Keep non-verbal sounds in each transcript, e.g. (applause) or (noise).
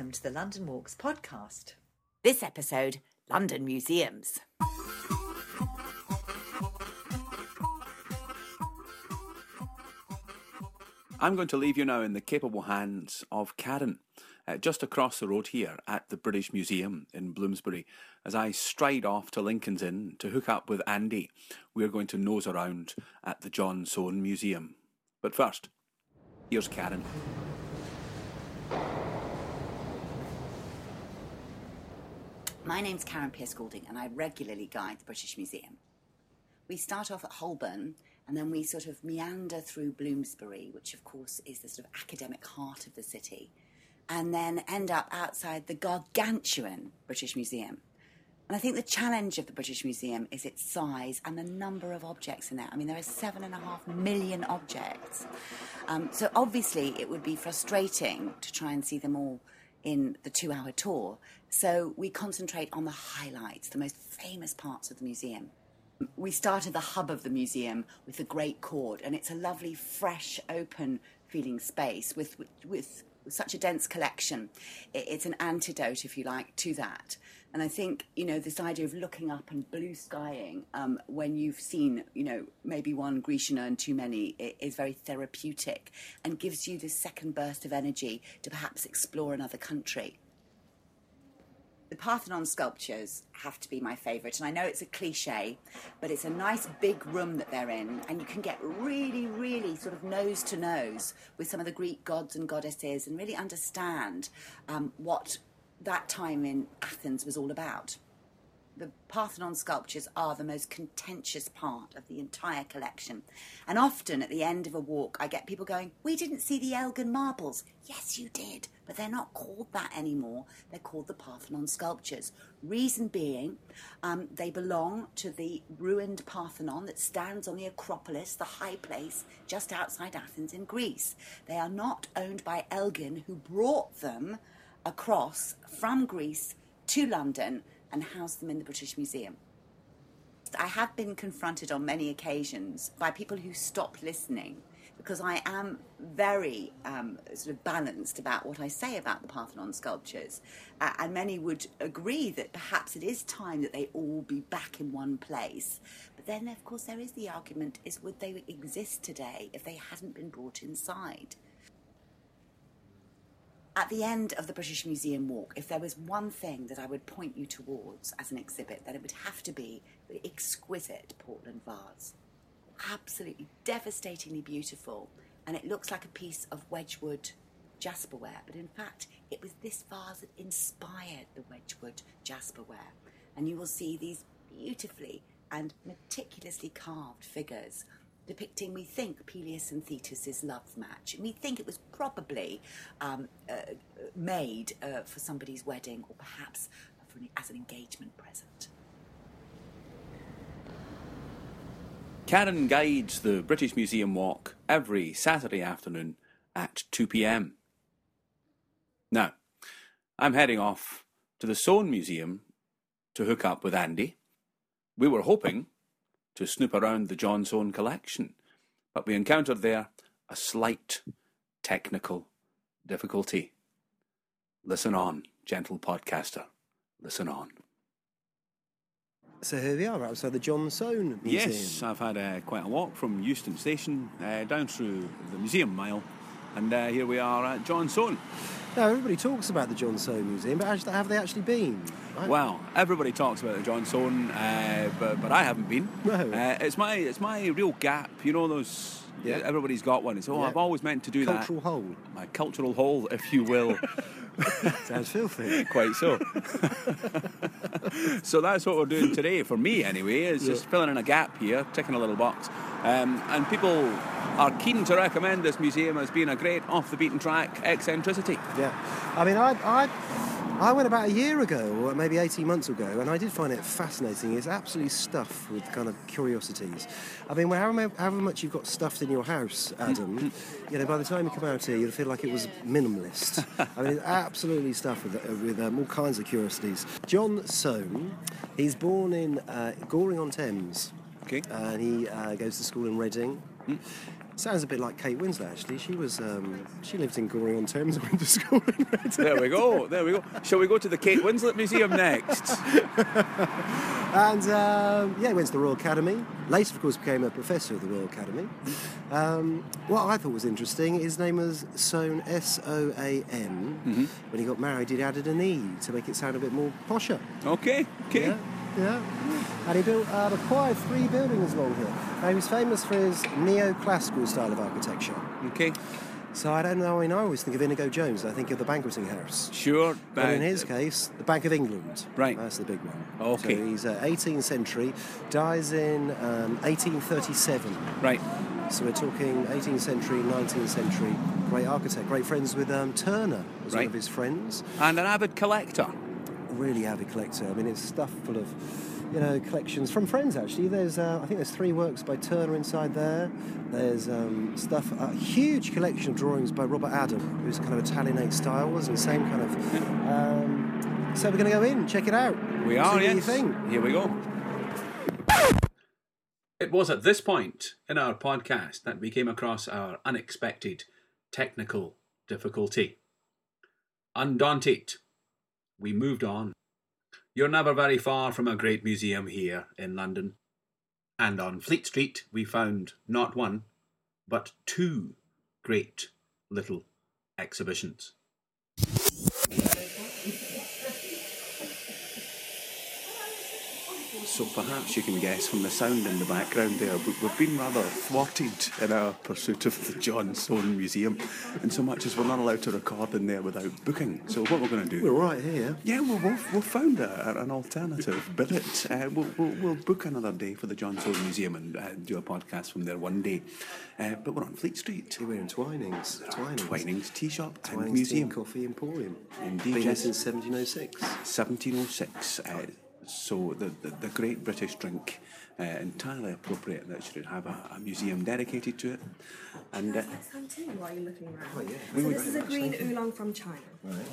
Welcome to the London Walks podcast. This episode London Museums. I'm going to leave you now in the capable hands of Karen, uh, just across the road here at the British Museum in Bloomsbury. As I stride off to Lincoln's Inn to hook up with Andy, we're going to nose around at the John Soane Museum. But first, here's Karen. My name's Karen Pierce Goulding, and I regularly guide the British Museum. We start off at Holborn, and then we sort of meander through Bloomsbury, which of course is the sort of academic heart of the city, and then end up outside the gargantuan British Museum. And I think the challenge of the British Museum is its size and the number of objects in there. I mean, there are seven and a half million objects. Um, so obviously, it would be frustrating to try and see them all in the two hour tour. So we concentrate on the highlights, the most famous parts of the museum. We started the hub of the museum with the Great Court, and it's a lovely, fresh, open feeling space with, with, with such a dense collection. It's an antidote, if you like, to that. And I think, you know, this idea of looking up and blue skying um, when you've seen, you know, maybe one Grecian urn too many is very therapeutic and gives you this second burst of energy to perhaps explore another country. The Parthenon sculptures have to be my favourite, and I know it's a cliche, but it's a nice big room that they're in, and you can get really, really sort of nose to nose with some of the Greek gods and goddesses and really understand um, what that time in Athens was all about. The Parthenon sculptures are the most contentious part of the entire collection. And often at the end of a walk, I get people going, We didn't see the Elgin marbles. Yes, you did, but they're not called that anymore. They're called the Parthenon sculptures. Reason being, um, they belong to the ruined Parthenon that stands on the Acropolis, the high place just outside Athens in Greece. They are not owned by Elgin, who brought them across from Greece to London and house them in the British Museum. I have been confronted on many occasions by people who stop listening because I am very um, sort of balanced about what I say about the Parthenon sculptures. Uh, and many would agree that perhaps it is time that they all be back in one place. But then, of course, there is the argument is would they exist today if they hadn't been brought inside? At the end of the British Museum walk, if there was one thing that I would point you towards as an exhibit, then it would have to be the exquisite Portland vase. Absolutely devastatingly beautiful, and it looks like a piece of Wedgwood jasperware, but in fact, it was this vase that inspired the Wedgwood jasperware. And you will see these beautifully and meticulously carved figures depicting, we think, Peleus and Thetis' love match. And we think it was probably um, uh, made uh, for somebody's wedding or perhaps an, as an engagement present. Karen guides the British Museum walk every Saturday afternoon at 2 pm. Now, I'm heading off to the Soane Museum to hook up with Andy. We were hoping to snoop around the John Soane collection, but we encountered there a slight technical difficulty. Listen on, gentle podcaster. Listen on. So here we are outside the John Soane Museum. Yes, I've had uh, quite a walk from Euston Station uh, down through the Museum Mile, and uh, here we are at John Soane. Now, everybody talks about the John Soane Museum, but have they actually been? I... Well, everybody talks about the John Soane, uh, but, but I haven't been. No. Uh, it's my it's my real gap. You know those. Yeah. Everybody's got one. It's oh, Yeah. I've always meant to do Cultural that. Cultural hole. My cultural hole, if you will. (laughs) Sounds filthy. (laughs) Quite so. (laughs) so that's what we're doing today, for me anyway, is just filling in a gap here, ticking a little box. Um, and people are keen to recommend this museum as being a great off the beaten track eccentricity. Yeah. I mean, I, I, I went about a year ago, or maybe 18 months ago, and I did find it fascinating. It's absolutely stuffed with kind of curiosities. I mean, however, however much you've got stuffed in your house, Adam, you know, by the time you come out here, you'll feel like it was minimalist. (laughs) I mean, it's absolutely stuffed with, with um, all kinds of curiosities. John Soane, he's born in uh, Goring on Thames. Okay. And he uh, goes to school in Reading. Sounds a bit like Kate Winslet, actually. She was um, she lived in Goring on Thames and went to school in Reading. There we go. There we go. Shall we go to the Kate Winslet Museum next? (laughs) And um, yeah, he went to the Royal Academy. Later, of course, became a professor of the Royal Academy. Um, what I thought was interesting, his name was Soane, S O A N. When he got married, he added an E to make it sound a bit more posher. Okay. Okay. Yeah, yeah. And he built, uh, acquired three buildings along here. Now, he was famous for his neoclassical style of architecture. Okay. So I don't know, I mean, I always think of Inigo Jones, I think of the banqueting house. Sure. But in uh, his case, the Bank of England. Right. That's the big one. Okay. So he's uh, 18th century, dies in um, 1837. Right. So we're talking 18th century, 19th century. Great architect, great friends with um, Turner, was one of his friends. And an avid collector. Really avid collector. I mean, it's stuff full of, you know, collections from friends. Actually, there's uh, I think there's three works by Turner inside there. There's um, stuff, a huge collection of drawings by Robert Adam, who's kind of Italianate style, wasn't he? Same kind of. Um, so we're going to go in, check it out. We see are, what you think. Here we go. It was at this point in our podcast that we came across our unexpected technical difficulty. Undaunted, we moved on. You're never very far from a great museum here in London. And on Fleet Street, we found not one, but two great little exhibitions. So perhaps you can guess from the sound in the background there, we- we've been rather thwarted in our pursuit of the John Soane Museum, in so much as we're not allowed to record in there without booking. So what we're going to do? We're right here. Yeah, well, we've, we've found a, an alternative (laughs) billet. Uh, we'll, we'll, we'll book another day for the John Soane Museum and uh, do a podcast from there one day. Uh, but we're on Fleet Street. We're in Twinings. Twinings. Twinings Tea Shop and Twinings Tea Museum. and Coffee Emporium. Indeed, Been yes. since 1706. 1706. Uh, so the, the, the great British drink, uh, entirely appropriate that should have a, a museum dedicated to it. And uh, Some tea while you're looking around. Oh, yeah. So this is a green oolong from China.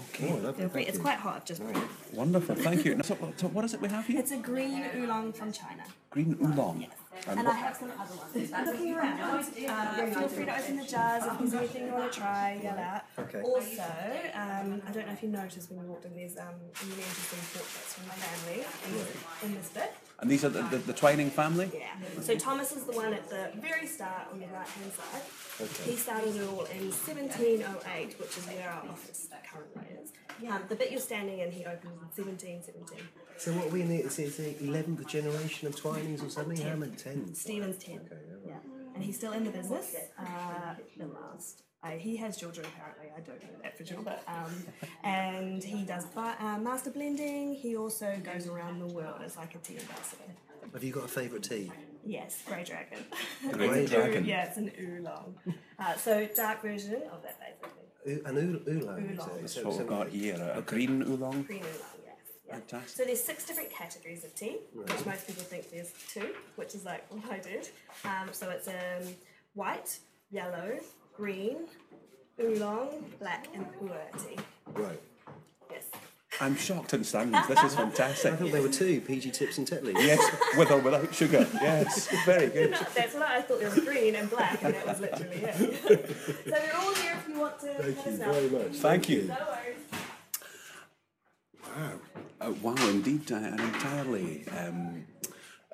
Okay. Oh, lovely. Feel. It's quite hot. I've just brought it. wonderful, thank you. (laughs) So, so what is it we have here? It's a green oolong from China. Green oolong. And I have some other ones. Looking around, uh, feel free to open the jars if there's anything you want to try, yell out. Okay. Also, um, I don't know if you noticed when you walked in, there's um, really interesting portraits from my family in, in this bit. And these are the, the, the Twining family? Yeah. So Thomas is the one at the very start on the right hand side. Okay. He started it all in 1708, which is where our office currently is. Um, the bit you're standing in, he opens in 1717. So what are we in the, is it the 11th generation of Twinings or something? How many? 10? Stephen's 10. Okay, yeah. Yeah, And he's still in the business. Uh, the last. Uh, he has children apparently. I don't know that for sure, but um, and he does bi- uh, master blending. He also goes around the world as like a tea ambassador. Have you got a favourite tea? Yes, Grey Dragon. Grey It's an oo- Dragon. Yeah, it's an oolong. Uh, so dark version of that basically. Oo- An oolong. Oolong. is? That's what we've got here, a, a green oolong. Green oolong, yes. Yeah. Fantastic. So there's six different categories of tea, which most people think there's two, which is like what I did. Um, so it's um, white, yellow, green, oolong, black, and pu'er tea. Right. Yes. I'm shocked and stunned. This is fantastic. I thought there were two, PG Tips and Tetley. Yes, with or without sugar. Yes, very good. No, that's what I thought. There was green and black, and that was literally it. (laughs) so they're all here if you want to. Thank let you us know. very much. Thank you. No worries. Wow. Uh, wow, indeed, uh, an entirely um,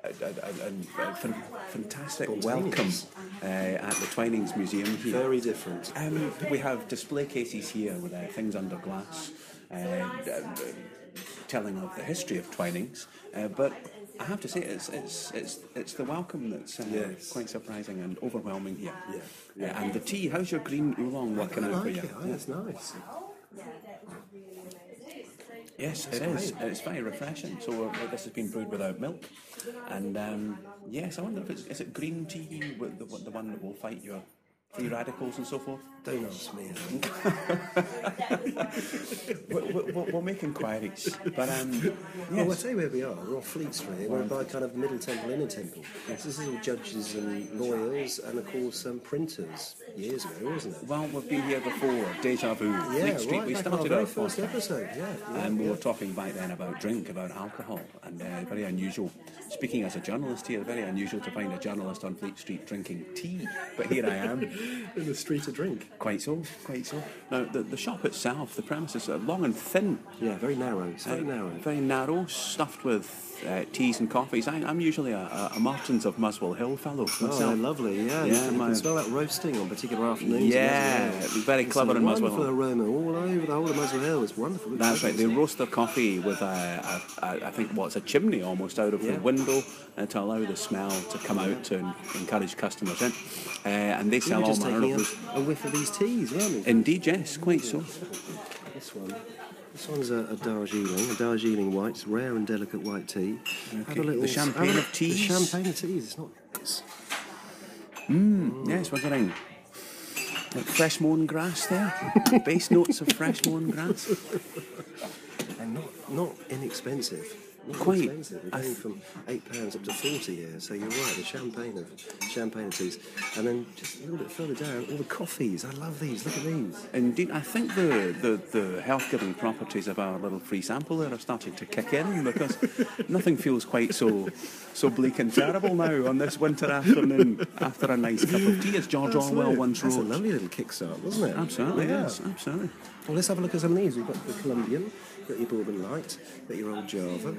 a, a, a, a, a fantastic welcome uh, at the Twinings Museum here. Very different. Um, we have display cases here with uh, things under glass, uh, uh, telling of the history of Twinings. Uh, but I have to say, it's it's it's, it's the welcome that's uh, Yes. quite surprising and overwhelming here. Yeah, Uh, and the tea, how's your green oolong working I out for like you? it. Oh, that's nice. Yes, it is. It's very refreshing. So uh, this has been brewed without milk, and um, yes, I wonder if it's is it green tea with the, the one that will fight your free radicals and so forth? Don't ask me. we'll, we'll, we'll make inquiries. But um, Well, I'll yes. tell you where we are. We're off Fleet Street. We're by kind of Middle Temple, Inner Temple. Yes, this is all judges and lawyers and, of course, um, printers. Years ago, wasn't it? Well, we've been here before. Deja vu. Fleet Street. right we back in our started very our first podcast. episode. Yeah, yeah, And we yeah. were talking back then about drink, about alcohol, and uh, very unusual. Speaking as a journalist here, very unusual to find a journalist on Fleet Street drinking tea. But here I am. (laughs) (laughs) in the street to drink. Quite so, quite so. Now, the, the shop itself, the premises are long and thin. Yeah, very narrow. It's very Uh, narrow. Very narrow, stuffed with uh, teas and coffees. I, I'm usually a, a, a Martyn's of Muswell Hill fellow Oh, myself. lovely. Yeah, Yeah, you my- can smell that roasting on particular afternoons. Yeah, well. very clever a in Muswell Wonderful Hill. aroma all over the whole of Muswell Hill. It's wonderful. It's That's right. They roast their coffee with a, a, a I think what's a chimney almost out of Yeah. the window uh, to allow the smell to come out to encourage customers in. Uh, and they sell all just taking a, a whiff of these teas, weren't we? Indeed, yes, quite so. This one. This one's a, a Darjeeling, a Darjeeling white, it's rare and delicate white tea. Have Okay, a little the champagne have of teas. The champagne of teas. It's not. It's, mm, Yes, we're getting like fresh mown grass there. (laughs) Base notes of fresh mown grass. and not not inexpensive. Quite. expensive. We're going from eight pounds up to forty here. So you're right. The champagne of champagne of teas, and then just a little bit further down, all the coffees. I love these. Look at these. Indeed, I think the, the, the health giving properties of our little free sample there are starting to kick in because nothing feels quite so so bleak and terrible now on this winter afternoon after a nice cup of tea, as George That's Orwell it. once That's a lovely little kickstart, wasn't it? Absolutely, Yeah. yes, absolutely. Well, let's have a look at some of these. We've got the Colombian, got your Bourbon Light, got your old Java,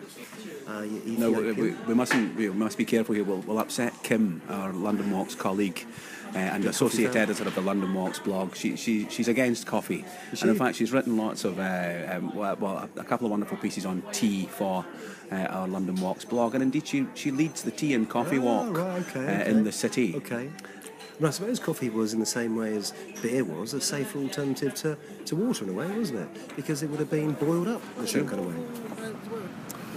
uh, your No, we, we, mustn't. We must be careful here. We'll, we'll upset Kim, our London Walks colleague. Uh, and associate editor of the London Walks blog. She, she, she's against coffee. Is And in fact, she's written lots of, uh, um, well, well, a couple of wonderful pieces on tea for uh, our London Walks blog. And indeed, she, she leads the tea and coffee Ah, walk right, okay, uh, okay. in the city. Okay. And I suppose coffee was, in the same way as beer was, a safer alternative to, to water in a way, wasn't it? Because it would have been boiled up in a certain kind of way.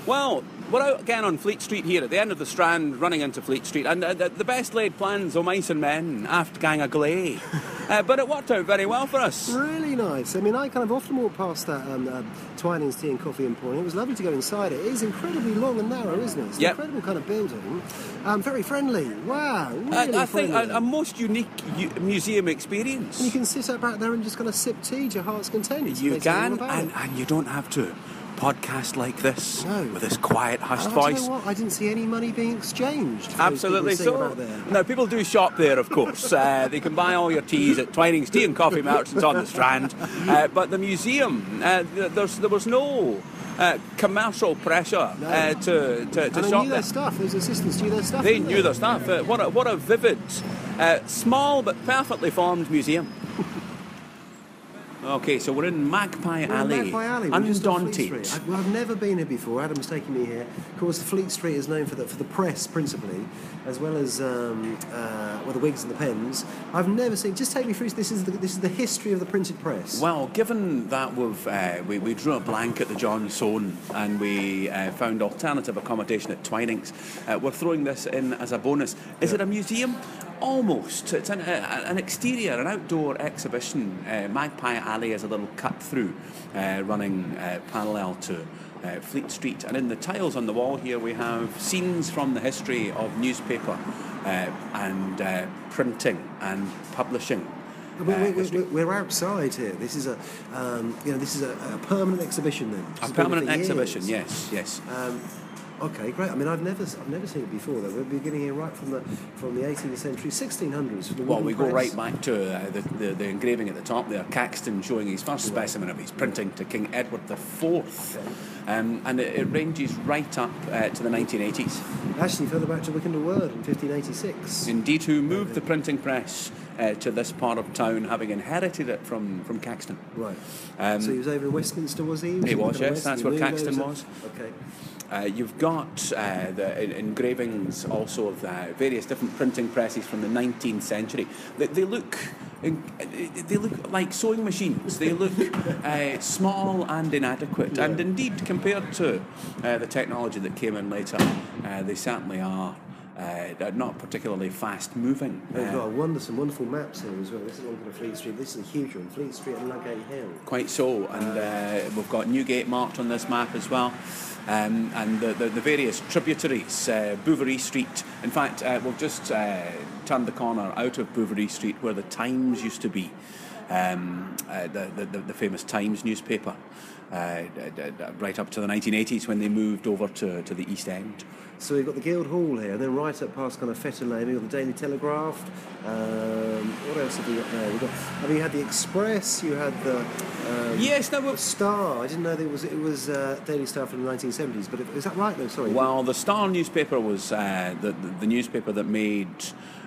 Well, we're out again on Fleet Street here at the end of the Strand, running into Fleet Street, and uh, the, best laid plans o' mice and men, aft gang a gley. (laughs) uh, but it worked out very well for us. Really nice. I mean, I kind of often walk past that um, uh, Twining's Tea and Coffee and. It was lovely to go inside it. It is incredibly long and narrow, isn't it? It's an incredible kind of building. Um, very friendly. Wow. Really I, I think a, a most unique u- museum experience. And you can sit up out back there and just kind of sip tea to your heart's content. You They tell all can, and, and you don't have to podcast like this No. with this quiet, hushed And I'll tell voice. you what, I didn't see any money being exchanged. Absolutely so. Now, people do shop there, of course. (laughs) uh, they can buy all your teas at Twining's Tea and Coffee Merchants on the Strand. (laughs) Uh, but the museum, uh, there's, there was no uh, commercial pressure No. uh, to, to, to And they knew their stuff. Those assistants knew their stuff. They knew their stuff. Uh, what, a, what a vivid, uh, small but perfectly formed museum. Okay, so we're in Magpie We're in Alley. Magpie Alley. Just off Fleet Undaunted. Street. I, well, I've never been here before. Adam's taking me here. Of course, Fleet Street is known for the, for the press principally, as well as um, uh, well the wigs and the pens. I've never seen. Just take me through. This is the, this is the history of the printed press. Well, given that we've, uh, we, we drew a blank at the John Soane and we uh, found alternative accommodation at Twinings, uh, we're throwing this in as a bonus. Is it a museum? Almost. It's an, uh, an exterior, an outdoor exhibition. Uh, Magpie Alley is a little cut through uh, running uh, parallel to uh, Fleet Street. And in the tiles on the wall here, we have scenes from the history of newspaper uh, and uh, printing and publishing. We- uh, we- we- history. we're outside here. This is a, um, you know, this is a, a permanent exhibition. Then A permanent exhibition, yes, yes. Um, okay, great. I mean, I've never, I've never seen it before. Though we're beginning here right from the from the 18th century, 1600s. From the Well, we go right back to uh, the, the, the engraving at the top there, Caxton showing his first specimen of his printing to King Edward IV. Um, and it, it ranges right up uh, to the 1980s. Actually, further back to Wynkyn de Worde in 1586. Indeed, who moved the printing press uh, to this part of town, having inherited it from, from Caxton. Right. Um, so he was over in Westminster, was he? He was, yes, West, that's where Caxton was. Okay. Uh, you've got uh, the engravings also of uh, various different printing presses from the 19th century. They, they look they look like sewing machines. They look uh, small and inadequate, and indeed compared to uh, the technology that came in later, uh, they certainly are. Uh, not particularly fast moving. They've Uh, got wonder, some wonderful maps here as well. This is one for Fleet Street. This is a huge one. Fleet Street and Ludgate Hill. Quite so, and uh, we've got Newgate marked on this map as well. Um, and the, the, the various tributaries, uh, Bouverie Street. In fact, uh, we've just uh, turned the corner out of Bouverie Street where the Times used to be, um, uh, the, the, the, famous Times newspaper, uh, right up to the 1980s when they moved over to, to the East End. So we've got the Guild Hall here, and then right up past kind of Fetter Lane, we've got the Daily Telegraph. Um, what else have we got there? We've got, I mean, you had the Express, you had the um, Yes, no, the Star. I didn't know there was it was uh, Daily Star from the 1970s, but it, is that right? No, sorry. Well, the Star newspaper was uh, the, the, the newspaper that made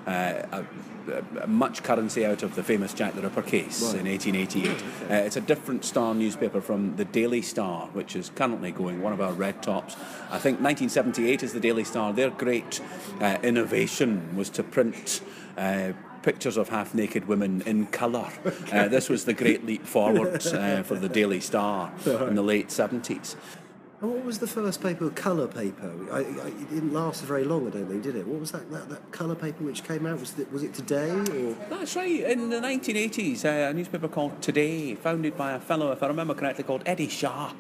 uh, a, a much currency out of the famous Jack the Ripper case Right. in 1888. Uh, it's a different Star newspaper from the Daily Star, which is currently going one of our red tops. I think 1978 is the Daily Star. Their great uh, innovation was to print. Uh, Pictures of half naked women in colour. (laughs) Uh, this was the great leap forward uh, for the Daily Star (laughs) in the late 70s. And what was the first paper, colour paper? I, I, it didn't last very long, I don't think, did it? What was that, that, that colour paper which came out? Was it, was it Today or? That's right. In the 1980s, uh, a newspaper called Today, founded by a fellow, if I remember correctly, called Eddy Shah.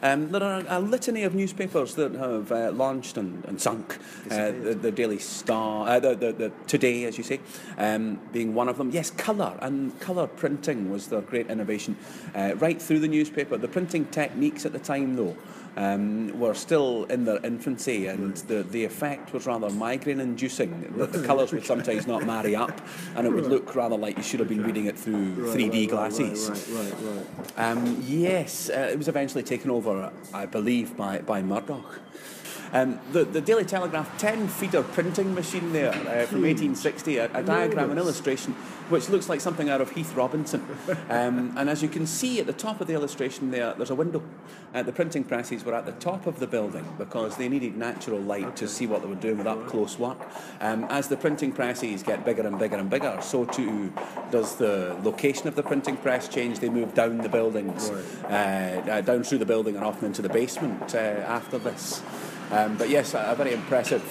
Um, there are a litany of newspapers that have uh, launched and, and sunk. Uh, the, the Daily Star, uh, the, the, the Today, as you say, um, being one of them. Yes, colour and colour printing was their great innovation. Uh, right through the newspaper, the printing techniques at the time, though. Um, were still in their infancy, and the, the effect was rather migraine inducing. The, the colours would sometimes not marry up, and it would look rather like you should have been reading it through 3D glasses. Right, right, right. right. Um, yes, uh, it was eventually taken over, I believe, by, by Murdoch. Um, the, the Daily Telegraph 10 feeder printing machine there uh, from 1860, a, a diagram, an illustration, which looks like something out of Heath Robinson. Um, and as you can see at the top of the illustration there, there's a window. Uh, the printing presses were at the top of the building because they needed natural light to see what they were doing with up close work. Um, as the printing presses get bigger and bigger and bigger, so too does the location of the printing press change. They move down the buildings, uh, uh, down through the building and often into the basement uh, after this. Um, but yes, a, a very impressive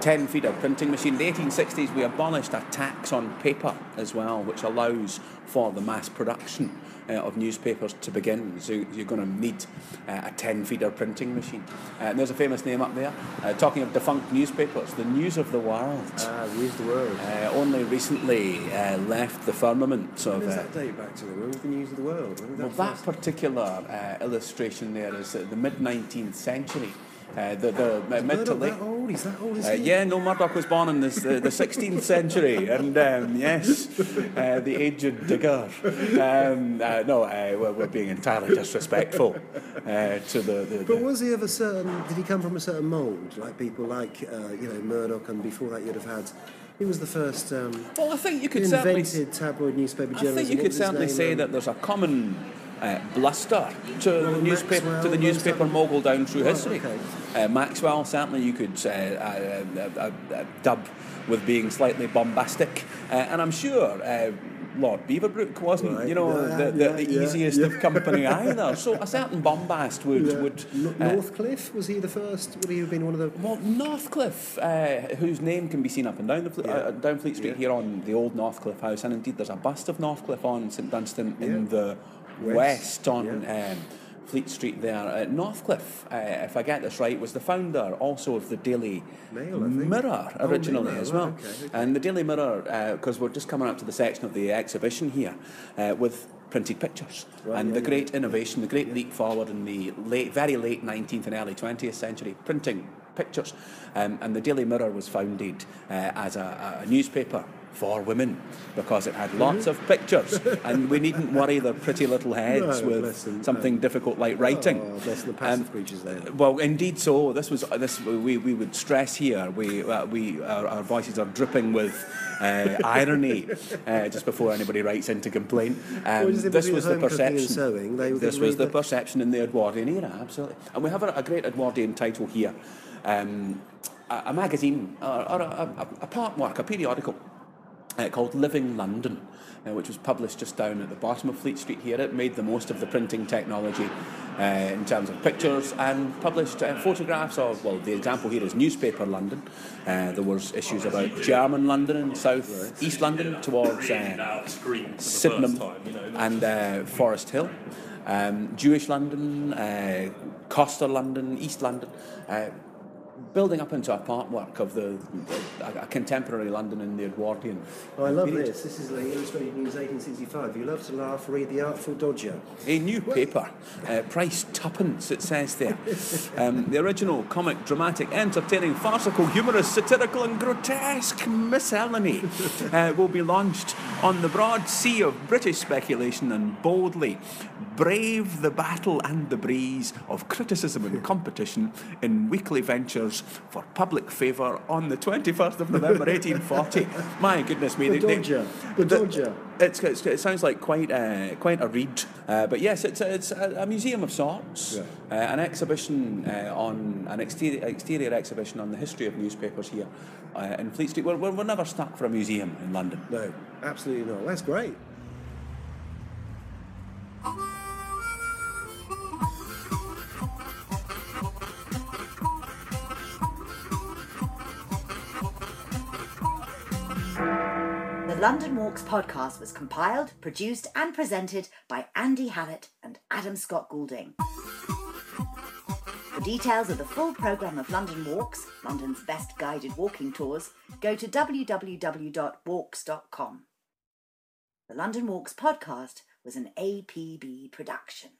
10 feeder printing machine. In the 1860s, we abolished a tax on paper as well, which allows for the mass production uh, of newspapers to begin. So you're going to need uh, a 10 feeder printing machine. Uh, and there's a famous name up there. Uh, talking of defunct newspapers, the News of the World. Ah, News of the World. Uh, only recently uh, left the firmament of. When does that date back to? When was the News of the World? Did well, that that first- particular uh, illustration there is uh, the mid 19th century. Uh, the the uh, mid to late. that old? He's that old, is Uh, he? yeah, no, Murdoch was born in this, uh, the 16th century, and um, yes, uh, the aged digger. Um, uh, no, uh, we're, we're being entirely disrespectful uh, to the. the, But was he of a certain? Did he come from a certain mould, like people like uh, you know Murdoch, and before that you'd have had? He was the first. Um, well, I think you could certainly. tabloid newspaper I think you could certainly say that there's a common uh, bluster to the newspaper Maxwell, to the newspaper mogul down through Right, history. okay. Uh, Maxwell certainly you could uh, uh, uh, uh, uh, dub with being slightly bombastic, uh, and I'm sure. Uh, Lord Beaverbrook wasn't, Right, you know, yeah, the, the, yeah, the easiest yeah. of company (laughs) either. So a certain bombast would would. N- uh, Northcliffe was he the first? Would he have been one of the? well, Northcliffe, uh, whose name can be seen up and down the uh, down Fleet Street here on the old Northcliffe House, and indeed there's a bust of Northcliffe on St Dunstan in the West. west, on um, Fleet Street there. Uh, Northcliffe, uh, if I get this right, was the founder also of the Daily Mail. Mirror Oh, originally Mirror, as right, well. okay, okay. And the Daily Mirror, because we're just coming up to the section of the exhibition here uh, with printed pictures Right, and yeah, the yeah. great innovation, the great leap forward in the late, very late 19th and early 20th century, printing pictures. Um, and the Daily Mirror was founded uh, as a, a newspaper for women because it had lots of pictures (laughs) and we needn't worry their pretty little heads No, with them. something difficult like writing. Oh, bless the passive creatures there. Well, indeed. So this was this we, we would stress here. We uh, we our, our voices are dripping with uh, (laughs) irony uh, just before anybody writes in to complain. Um, this was the home cooking and perception. sewing, this was the the- perception in the Edwardian era, absolutely. And we have a, a great Edwardian title here, um, a, a magazine or, or a, a, a part work, a periodical uh, called Living London, uh, which was published just down at the bottom of Fleet Street here. It made the most of the printing technology uh, in terms of pictures and published uh, photographs of, well, the example here is newspaper London. Uh, there was issues about German London and South East London towards uh, Sydenham and Forest Hill. Um, Jewish London, Costa London, East London. Building up into a partwork of the, a, a contemporary London in the Edwardian. Oh, I love period. this. This is like Illustrated News 1865. You love to laugh, read The Artful Dodger. A new paper, uh, price tuppence, it says there. (laughs) Um, the original comic, dramatic, entertaining, farcical, humorous, satirical, and grotesque miscellany uh, will be launched on the broad sea of British speculation and boldly brave the battle and the breeze of criticism and (laughs) competition in weekly ventures for public favour on the 21st of November (laughs) 1840. My goodness me. The they- they- Dodger. The Dodger. it's, it's, it sounds like quite uh, quite a read, uh, but yes, it's a, it's a, a museum of sorts, Yeah. uh, an exhibition uh, on an exterior, exterior exhibition on the history of newspapers here uh, in Fleet Street. We're, we're, we're never stuck for a museum in London. No, absolutely not. That's great. London Walks podcast was compiled, produced, and presented by Andy Hallett and Adam Scott Goulding. For details of the full programme of London Walks, London's best guided walking tours, go to www.walks.com. The London Walks podcast was an APB production.